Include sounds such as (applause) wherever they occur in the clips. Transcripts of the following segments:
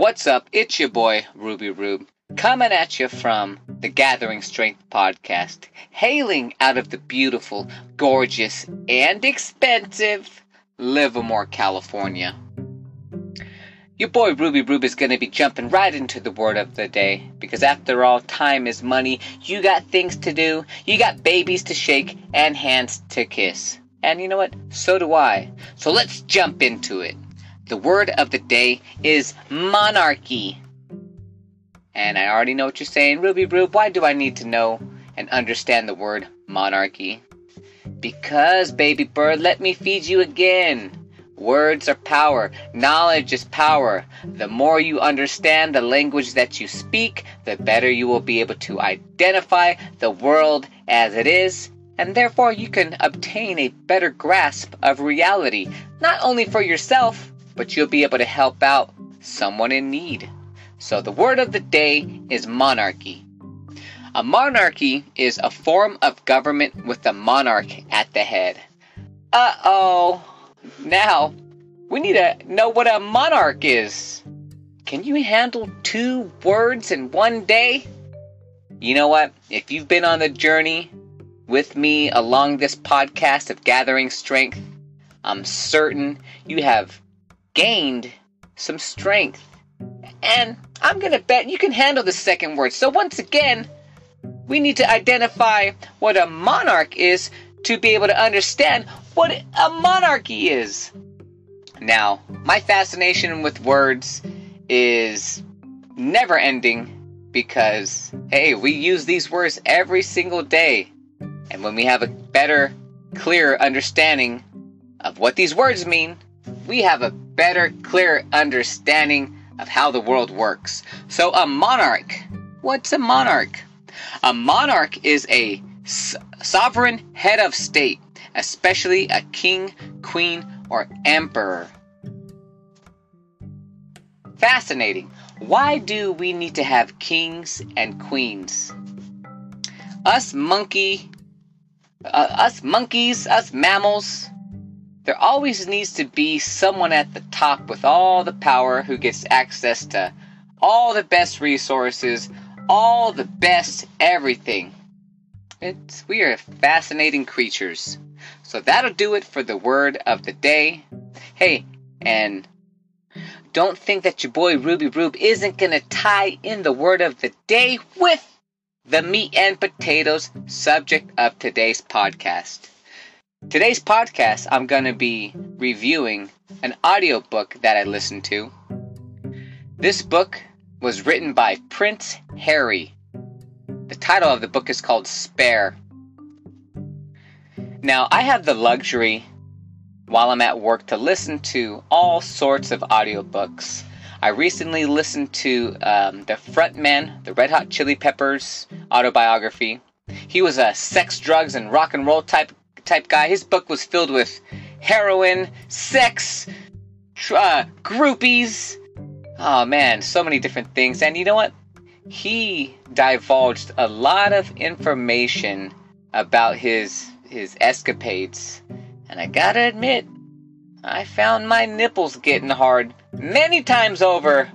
What's up? It's your boy, Ruby Rube, coming at you from the Gathering Strength podcast, hailing out of the beautiful, gorgeous, and expensive Livermore, California. Your boy Ruby Rube is going to be jumping right into the word of the day because, after all, time is money. You got things to do, you got babies to shake, and hands to kiss. And you know what? So do I. So let's jump into it. The word of the day is monarchy. And I already know what you're saying, Ruby Rube. Why do I need to know and understand the word monarchy? Because, baby bird, let me feed you again. Words are power. Knowledge is power. The more you understand the language that you speak, the better you will be able to identify the world as it is, and therefore you can obtain a better grasp of reality, not only for yourself, but you'll be able to help out someone in need. So the word of the day is monarchy. A monarchy is a form of government with a monarch at the head. Uh oh. Now, we need to know what a monarch is. Can you handle two words in one day? You know what? If you've been on the journey with me along this podcast of gathering strength, I'm certain you have gained some strength. And I'm going to bet you can handle the second word. So, once again, we need to identify what a monarch is to be able to understand what a monarchy is. Now, my fascination with words is never ending because, hey, we use these words every single day. And when we have a better, clearer understanding of what these words mean, we have a better, clearer understanding of how the world works. So, a monarch. What's a monarch? A monarch is a sovereign head of state, especially a king, queen, or emperor. Fascinating. Why do we need to have kings and queens? Us monkey, uh, us monkeys, us mammals, there always needs to be someone at the top with all the power who gets access to all the best resources, all the best everything. It's, we are fascinating creatures. So that'll do it for the word of the day. Hey, and don't think that your boy Ruby Rube isn't going to tie in the word of the day with the meat and potatoes subject of today's podcast. Today's podcast, I'm going to be reviewing an audiobook that I listened to. This book was written by Prince Harry. The title of the book is called Spare. Now, I have the luxury while I'm at work to listen to all sorts of audiobooks. I recently listened to um, the frontman, the Red Hot Chili Peppers autobiography. He was a sex, drugs, and rock and roll type type guy. His book was filled with heroin, sex, uh, groupies. Oh man, so many different things. And you know what? He divulged a lot of information about his his escapades. And I gotta admit, I found my nipples getting hard many times over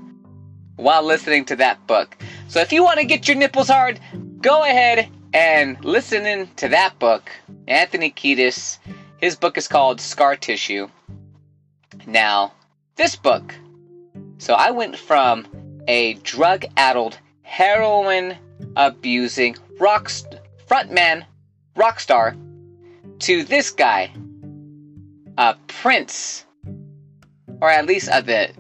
while listening to that book. So if you want to get your nipples hard, go ahead and listening to that book. Anthony Kiedis, his book is called Scar Tissue. Now, this book, so I went from a drug addled, heroin abusing rock frontman, rock star, to this guy, a prince, or at least of the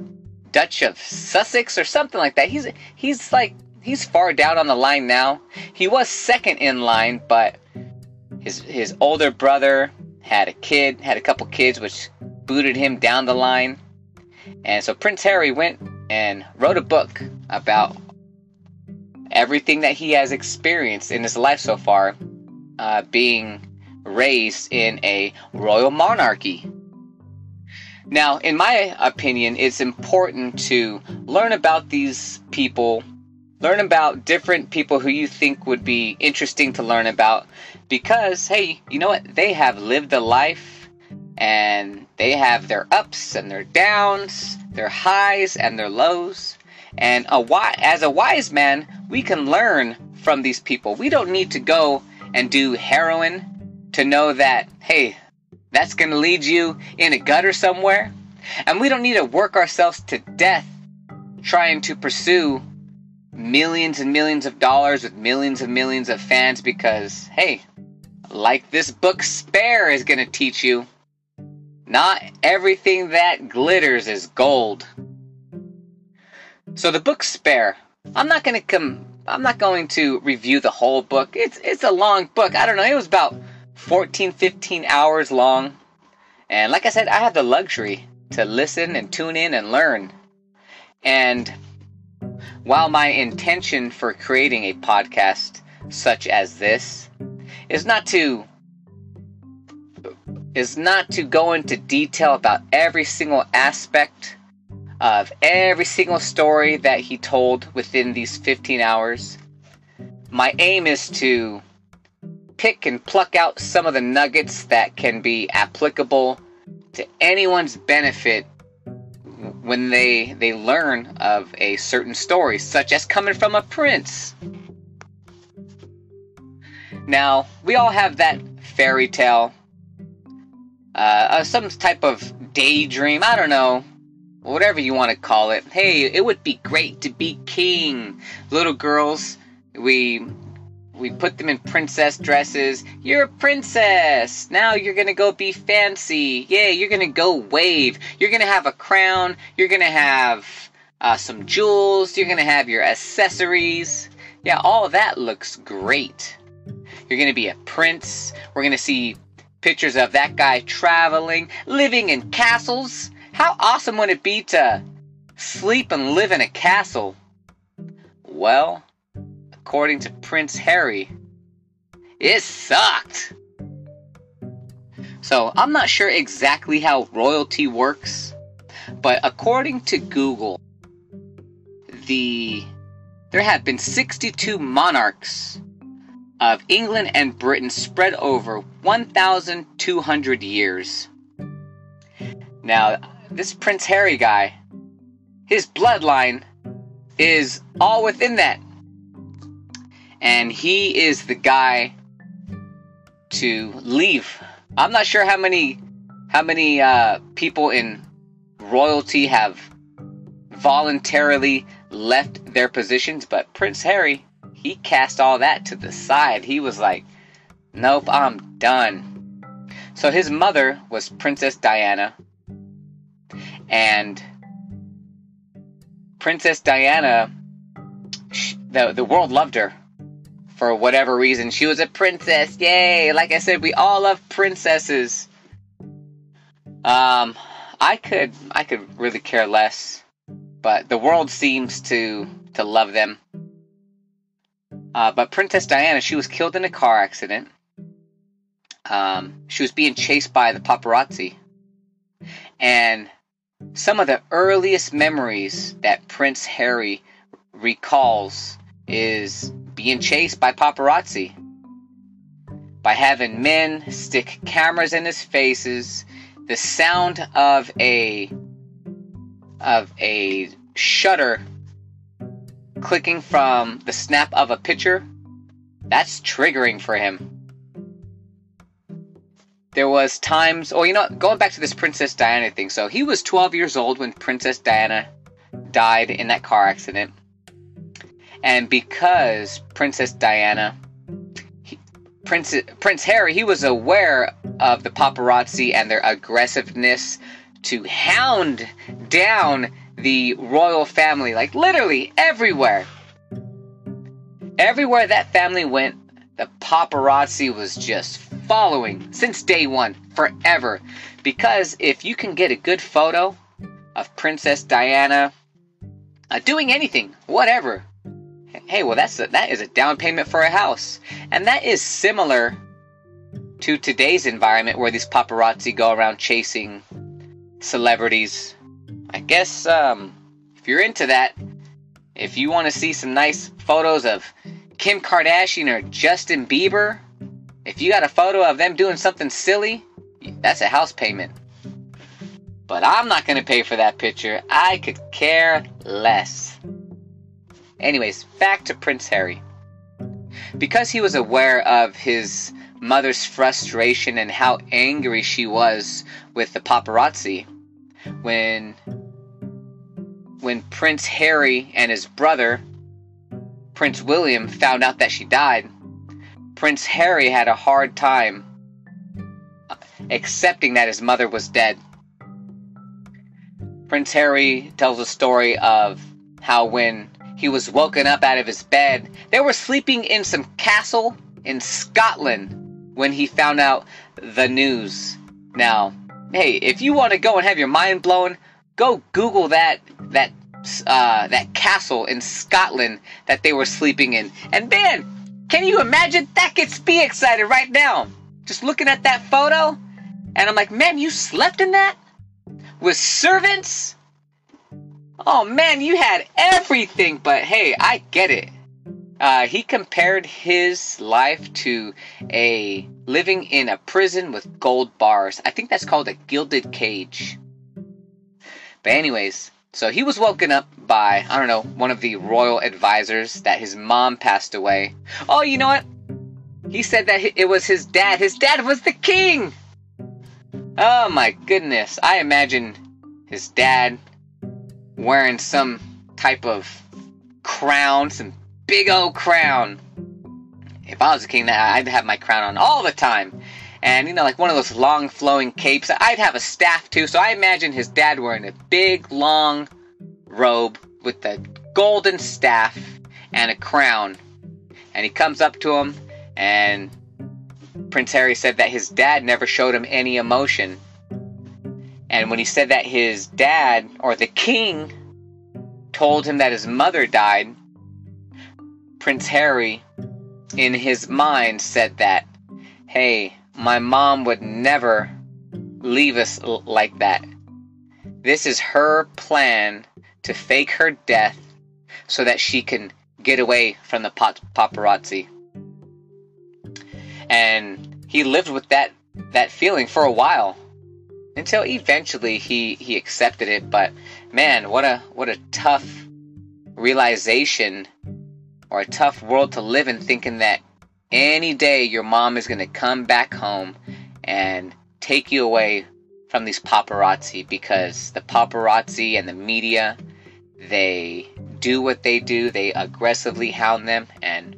Dutch of Sussex or something like that. He's he's like he's far down on the line now. He was second in line, but his his older brother had a kid, had a couple kids, which booted him down the line. And so Prince Harry went and wrote a book about everything that he has experienced in his life so far, uh, being raised in a royal monarchy. Now, in my opinion, it's important to learn about these people, learn about different people who you think would be interesting to learn about, because hey, you know what? They have lived a life and they have their ups and their downs, their highs and their lows. And a as a wise man, we can learn from these people. We don't need to go and do heroin to know that, hey, that's going to lead you in a gutter somewhere. And we don't need to work ourselves to death trying to pursue millions and millions of dollars with millions and millions of fans because, hey, like this book Spare is going to teach you, not everything that glitters is gold. So the book Spare, I'm not going to come I'm not going to review the whole book. It's it's a long book. I don't know. It was about 14 15 hours long. And like I said, I have the luxury to listen and tune in and learn. And while my intention for creating a podcast such as this is not to is not to go into detail about every single aspect of every single story that he told within these 15 hours. My aim is to pick and pluck out some of the nuggets that can be applicable to anyone's benefit when they they learn of a certain story such as coming from a prince. Now we all have that fairy tale uh, some type of daydream i don't know whatever you want to call it. Hey it would be great to be king. Little girls we we put them in princess dresses. You're a princess. Now you're gonna go be fancy. Yeah, you're gonna go wave. You're gonna have a crown. You're gonna have uh, some jewels. You're gonna have your accessories. Yeah, all that looks great. You're gonna be a prince. We're gonna see pictures of that guy traveling, living in castles. How awesome would it be to sleep and live in a castle? Well, according to Prince Harry, it sucked. So, I'm not sure exactly how royalty works, but according to Google, the there have been 62 monarchs of England and Britain spread over 1,200 years. Now, this Prince Harry guy, his bloodline is all within that and he is the guy to leave. I'm not sure how many how many uh, people in royalty have voluntarily left their positions, but Prince Harry, he cast all that to the side. He was like, "Nope, I'm done." So his mother was Princess Diana, and Princess Diana, the the world loved her for whatever reason. She was a princess. Yay! Like I said, we all love princesses. Um, I could I could really care less, but the world seems to to love them. Uh, but Princess Diana, she was killed in a car accident. Um, she was being chased by the paparazzi, and some of the earliest memories that Prince Harry recalls is being chased by paparazzi. By having men stick cameras in his faces, the sound of a of a shutter clicking from the snap of a picture, that's triggering for him. There was times, oh, you know, going back to this Princess Diana thing. So he was 12 years old when Princess Diana died in that car accident. And because Princess Diana, he, Prince Prince Harry, he was aware of the paparazzi and their aggressiveness to hound down the royal family, like literally everywhere. Everywhere that family went, the paparazzi was just following since day one, forever. Because if you can get a good photo of Princess Diana uh, doing anything, whatever, hey, well, that's a, that is a down payment for a house, and that is similar to today's environment where these paparazzi go around chasing celebrities. I guess um, if you're into that, if you want to see some nice photos of Kim Kardashian or Justin Bieber, if you got a photo of them doing something silly, that's a house payment. But I'm not going to pay for that picture. I could care less. Anyways, back to Prince Harry. Because he was aware of his mother's frustration and how angry she was with the paparazzi when when Prince Harry and his brother Prince William found out that she died, Prince Harry had a hard time accepting that his mother was dead. Prince Harry tells a story of how when he was woken up out of his bed, they were sleeping in some castle in Scotland when he found out the news. Now, hey, if you want to go and have your mind blown, go Google that that uh, that castle in Scotland that they were sleeping in. And man, can you imagine? That gets me excited right now. Just looking at that photo, and I'm like, man, you slept in that? With servants? Oh man, you had everything, but hey, I get it. Uh, he compared his life to a living in a prison with gold bars. I think that's called a gilded cage. But, anyways, so he was woken up by, I don't know, one of the royal advisors that his mom passed away. Oh, you know what? He said that it was his dad. His dad was the king! Oh my goodness. I imagine his dad wearing some type of crown, some big old crown. If I was a king, I'd have my crown on all the time. And, you know, like one of those long flowing capes. I'd have a staff too, so I imagine his dad wearing a big, long robe with a golden staff and a crown. And he comes up to him, and Prince Harry said that his dad never showed him any emotion. And when he said that his dad, or the king, told him that his mother died, Prince Harry, in his mind, said that, hey, my mom would never leave us like that. This is her plan to fake her death so that she can get away from the paparazzi. And he lived with that that feeling for a while until eventually he he accepted it. But man what a what a tough realization or a tough world to live in thinking that any day your mom is going to come back home and take you away from these paparazzi because the paparazzi and the media they do what they do they aggressively hound them and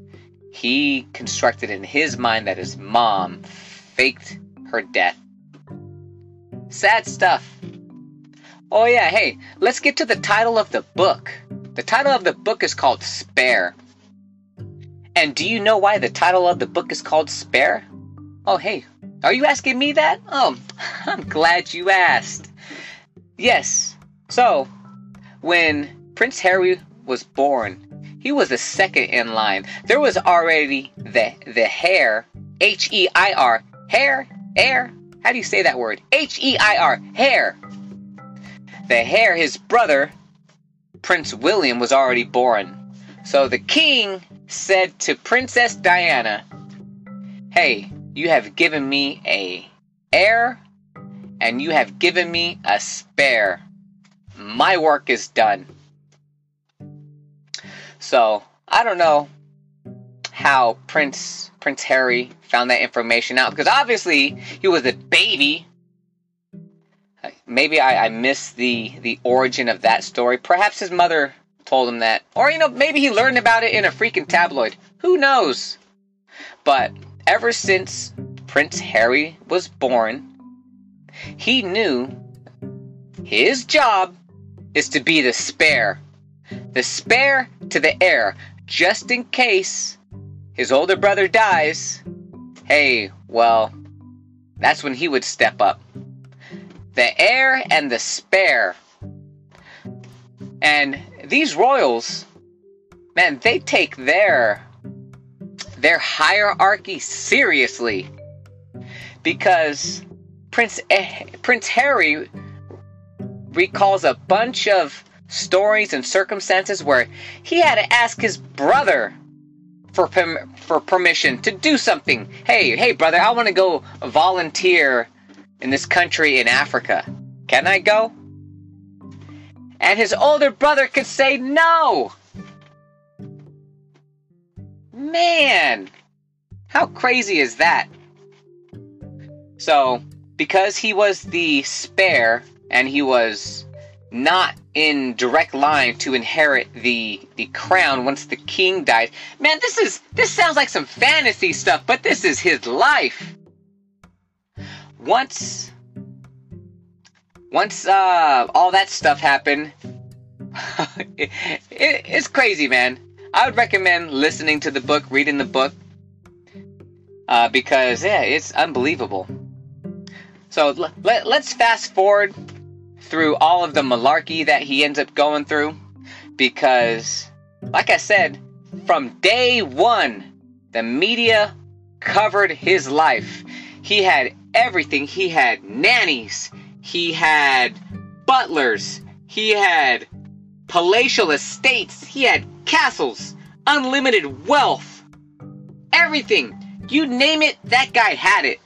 he constructed in his mind that his mom faked her death sad stuff oh yeah hey let's get to the title of the book the title of the book is called spare and do you know why the title of the book is called Spare? Oh, hey, are you asking me that? Oh, (laughs) I'm glad you asked. Yes, so when Prince Harry was born, he was the second in line. There was already the the heir, H E I R, hair, heir. How do you say that word? H E I R, hair. The hair, his brother, Prince William, was already born. So the king said to Princess Diana, Hey, you have given me a heir and you have given me a spare. My work is done. So, I don't know how Prince Prince Harry found that information out because obviously he was a baby. Maybe I, I missed the the origin of that story. Perhaps his mother told him that. Or, you know, maybe he learned about it in a freaking tabloid. Who knows? But ever since Prince Harry was born, he knew his job is to be the spare. The spare to the heir, just in case his older brother dies. Hey, well, that's when he would step up. The heir and the spare. And these royals, man, they take their their hierarchy seriously because Prince Prince Harry recalls a bunch of stories and circumstances where he had to ask his brother for for permission to do something. Hey, hey brother, I want to go volunteer in this country in Africa. Can I go? and his older brother could say no. Man, how crazy is that? So, because he was the spare and he was not in direct line to inherit the the crown once the king dies. Man, this is this sounds like some fantasy stuff, but this is his life. Once once uh, all that stuff happened, (laughs) it, it, it's crazy, man. I would recommend listening to the book, reading the book, uh, because yeah, it's unbelievable. So let, let's fast forward through all of the malarkey that he ends up going through, because, like I said, from day one, the media covered his life. He had everything. He had nannies. He had butlers. He had palatial estates. He had castles, unlimited wealth, everything. You name it, that guy had it.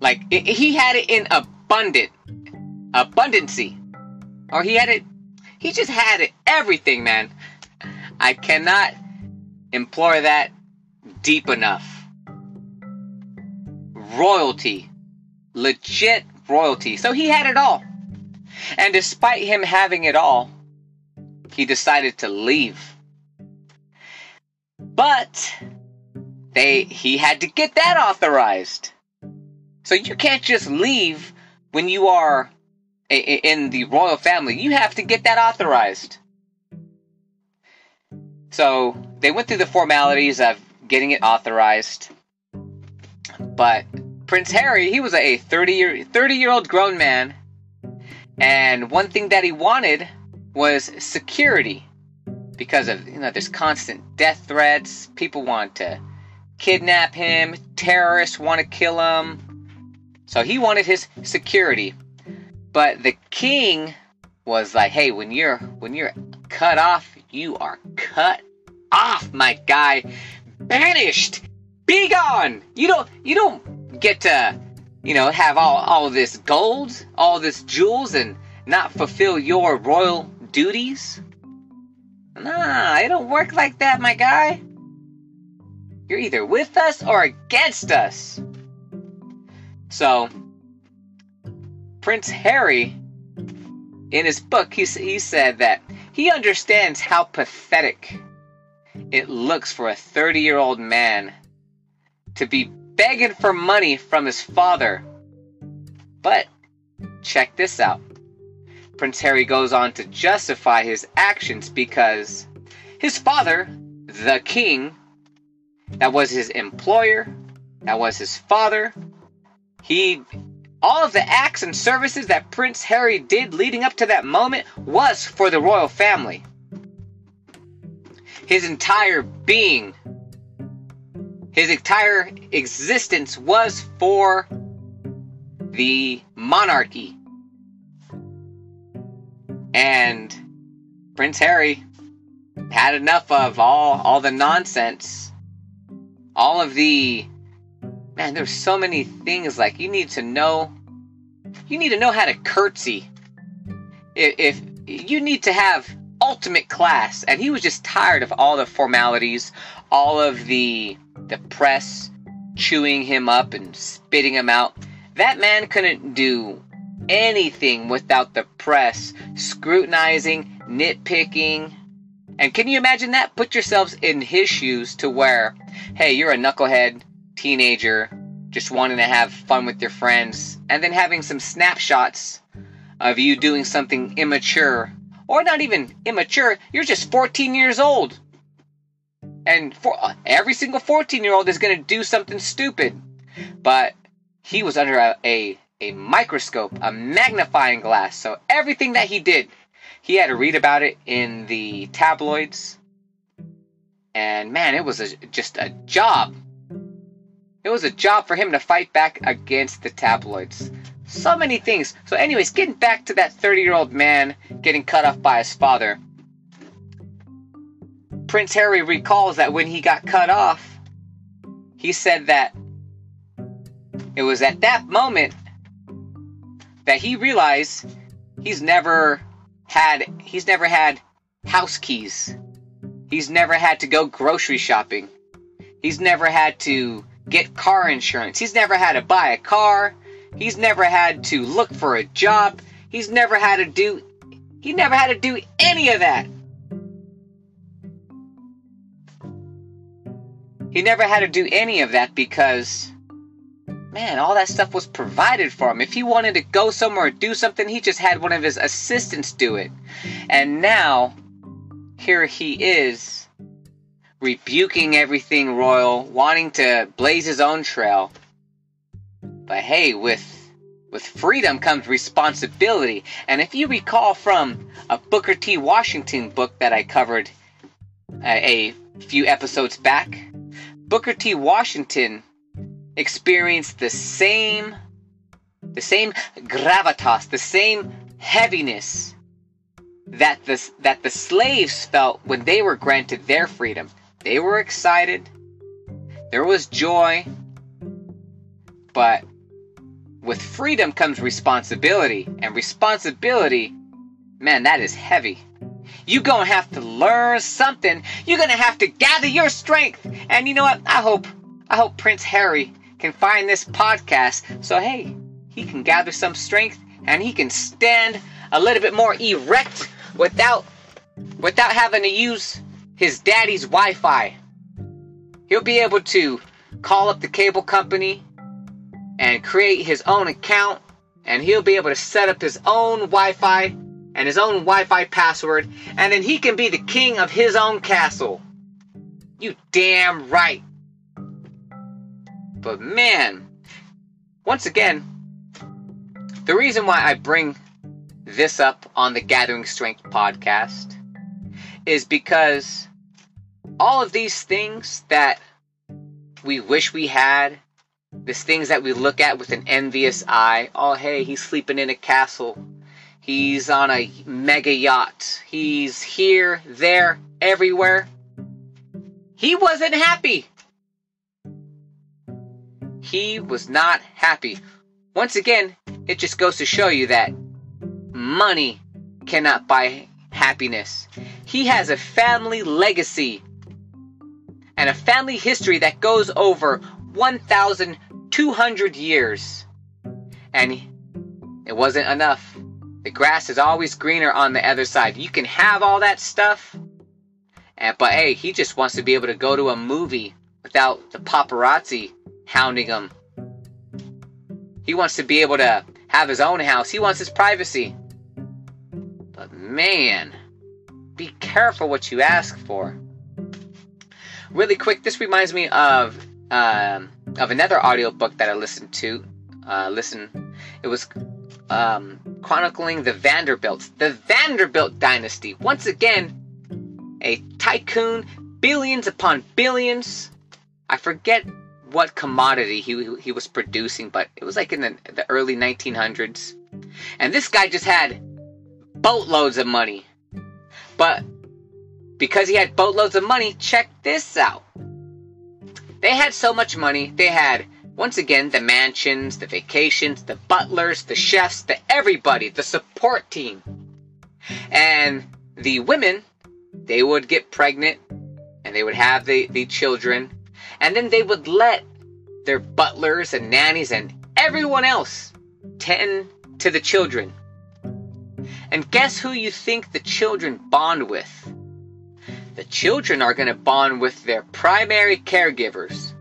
Like, it, he had it in abundant, abundancy. Or he had it, he just had it, everything, man. I cannot implore that deep enough. Royalty. Legit royalty. So he had it all. And despite him having it all, he decided to leave. But they he had to get that authorized. So you can't just leave when you are in the royal family. You have to get that authorized. So they went through the formalities of getting it authorized. But Prince Harry, he was a 30 year 30 year old grown man and one thing that he wanted was security because of you know there's constant death threats. People want to kidnap him. Terrorists want to kill him. So he wanted his security. But the king was like, "Hey, when you're when you're cut off, you are cut off, my guy. Banished. Be gone. You don't you don't get to you know, have all, all this gold, all this jewels, and not fulfill your royal duties? Nah, it don't work like that, my guy. You're either with us or against us. So, Prince Harry, in his book, he, he said that he understands how pathetic it looks for a 30 year old man to be begging for money from his father. But check this out. Prince Harry goes on to justify his actions because his father, the king, that was his employer, that was his father, he all of the acts and services that Prince Harry did leading up to that moment was for the royal family. His entire being his entire existence was for the monarchy. And Prince Harry had enough of all all the nonsense. All of the man, there's so many things like you need to know you need to know how to curtsy. If, if you need to have ultimate class and he was just tired of all the formalities, all of the the press chewing him up and spitting him out. That man couldn't do anything without the press scrutinizing, nitpicking. And can you imagine that? Put yourselves in his shoes to where, hey, you're a knucklehead teenager just wanting to have fun with your friends, and then having some snapshots of you doing something immature. Or not even immature, you're just 14 years old. And for uh, every single 14 year old is going to do something stupid. But he was under a, a, a microscope a magnifying glass. So everything that he did he had to read about it in the tabloids. And man it was a, just a job it was a job for him to fight back against the tabloids. So many things. So anyways getting back to that 30 year old man getting cut off by his father. Prince Harry recalls that when he got cut off, he said that it was at that moment that he realized he's never had he's never had house keys. He's never had to go grocery shopping. He's never had to get car insurance. He's never had to buy a car. He's never had to look for a job. He's never had to do he never had to do any of that. He never had to do any of that because man, all that stuff was provided for him. If he wanted to go somewhere or do something, he just had one of his assistants do it. And now here he is rebuking everything royal, wanting to blaze his own trail. But hey, with with freedom comes responsibility. And if you recall from a Booker T. Washington book that I covered a, a few episodes back, Booker T. Washington experienced the same the same gravitas, the same heaviness that the, that the slaves felt when they were granted their freedom. They were excited. There was joy. But with freedom comes responsibility. And responsibility, man, that is heavy. You're gonna have to learn something. You're gonna have to gather your strength. And you know what? I hope I hope Prince Harry can find this podcast so hey, he can gather some strength and he can stand a little bit more erect without without having to use his daddy's Wi-Fi. He'll be able to call up the cable company and create his own account and he'll be able to set up his own Wi-Fi and his own Wi-Fi password and then he can be the king of his own castle. You damn right. But man, once again, the reason why I bring this up on the Gathering Strength podcast is because all of these things that we wish we had these things that we look at with an envious eye. Oh, hey, he's sleeping in a castle. He's on a mega yacht. He's here, there, everywhere. He wasn't happy. He was not happy. Once again, it just goes to show you that money cannot buy happiness. He has a family legacy and a family history that goes over 1,200 years. And it wasn't enough. The grass is always greener on the other side. You can have all that stuff, but hey, he just wants to be able to go to a movie without the paparazzi hounding him. He wants to be able to have his own house. He wants his privacy. But man, be careful what you ask for. Really quick, this reminds me of um, of another audiobook that I listened to. Uh, listen, it was um, chronicling the Vanderbilts, the Vanderbilt dynasty. Once again, a tycoon, billions upon billions. I forget what commodity he, he was producing, but it was like in the, the early 1900s. And this guy just had boatloads of money. But because he had boatloads of money, check this out. They had so much money. They had, once again, the mansions, the vacations, the butlers, the chefs, the everybody, the support team. And the women, they would get pregnant and they would have the, the children. And then they would let their butlers and nannies and everyone else tend to the children. And guess who you think the children bond with? The children are going to bond with their primary caregivers.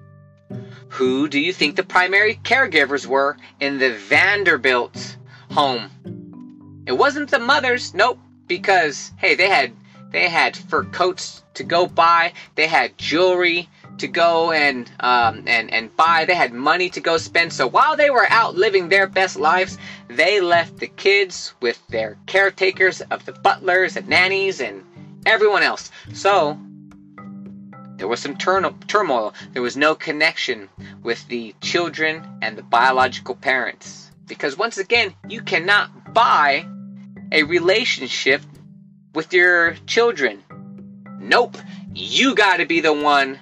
Who do you think the primary caregivers were in the Vanderbilt home? It wasn't the mothers, nope, because hey, they had they had fur coats to go buy, they had jewelry to go and um, and and buy. They had money to go spend. So while they were out living their best lives, they left the kids with their caretakers of the butlers and nannies and everyone else. So there was some turmoil. There was no connection with the children and the biological parents. Because once again, you cannot buy a relationship with your children. Nope. You got to be the one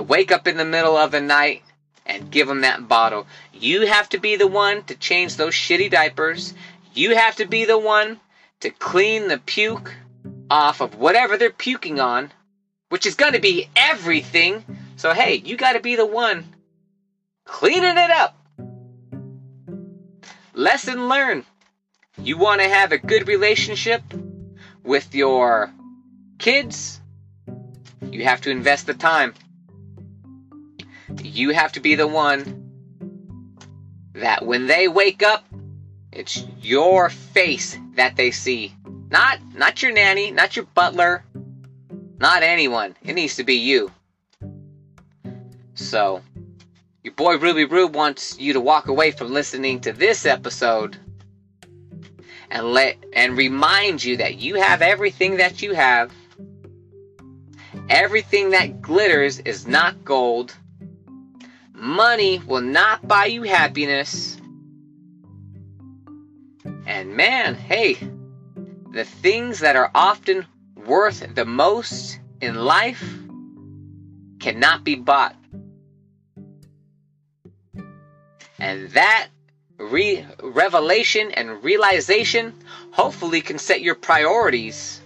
to wake up in the middle of the night and give them that bottle. You have to be the one to change those shitty diapers. You have to be the one to clean the puke off of whatever they're puking on which is going to be everything. So, hey, you got to be the one cleaning it up. Lesson learned. You want to have a good relationship with your kids? You have to invest the time. You have to be the one that when they wake up, it's your face that they see. Not not your nanny, not your butler, not anyone. It needs to be you. So, your boy Ruby Rube wants you to walk away from listening to this episode and let and remind you that you have everything that you have. Everything that glitters is not gold. Money will not buy you happiness. And man, hey, the things that are often worth the most in life cannot be bought. And that re- revelation and realization hopefully can set your priorities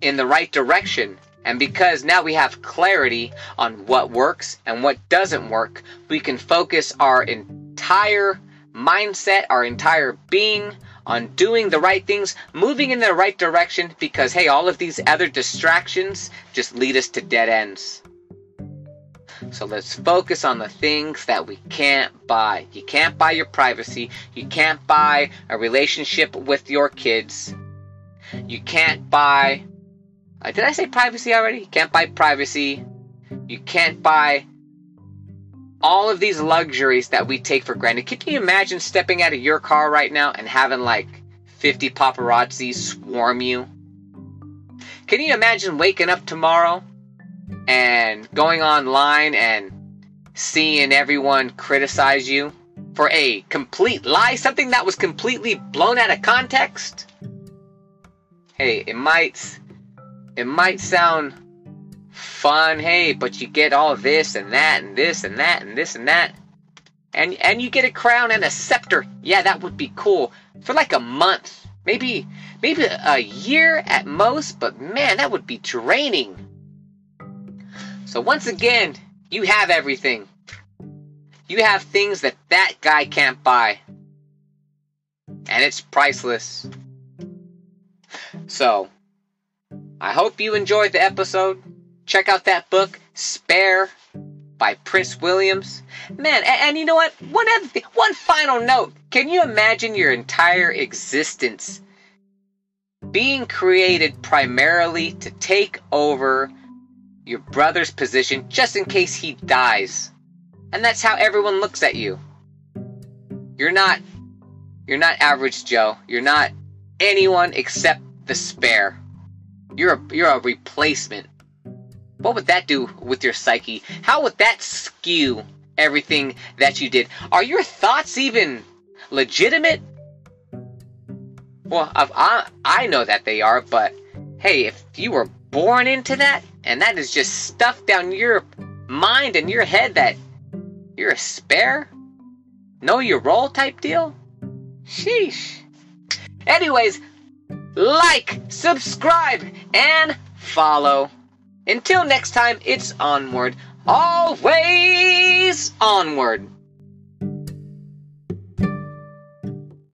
in the right direction. And because now we have clarity on what works and what doesn't work, we can focus our entire mindset, our entire being on doing the right things, moving in the right direction because, hey, all of these other distractions just lead us to dead ends. So let's focus on the things that we can't buy. You can't buy your privacy. You can't buy a relationship with your kids. You can't buy. Uh, did I say privacy already? You can't buy privacy. You can't buy all of these luxuries that we take for granted. Can you imagine stepping out of your car right now and having like 50 paparazzi swarm you? Can you imagine waking up tomorrow and going online and seeing everyone criticize you for a complete lie, something that was completely blown out of context? Hey, it might it might sound fun, hey, but you get all this and that and this and that and this and that. And and you get a crown and a scepter. Yeah, that would be cool. For like a month. Maybe maybe a year at most, but man, that would be draining. So once again, you have everything. You have things that that guy can't buy. And it's priceless. So, I hope you enjoyed the episode. Check out that book, Spare, by Prince Williams. Man, and, and, you know what? One other thing, one final note. Can you imagine your entire existence being created primarily to take over your brother's position just in case he dies? And that's how everyone looks at you. You're not you're not average Joe. You're not anyone except the spare. You're a you're a replacement what would that do with your psyche? How would that skew everything that you did? Are your thoughts even legitimate? Well, I, I know that they are, but hey, if you were born into that, and that is just stuffed down your mind and your head that you're a spare, know your role type deal? Sheesh. Anyways, like, subscribe, and follow. Until next time, it's onward. Always onward.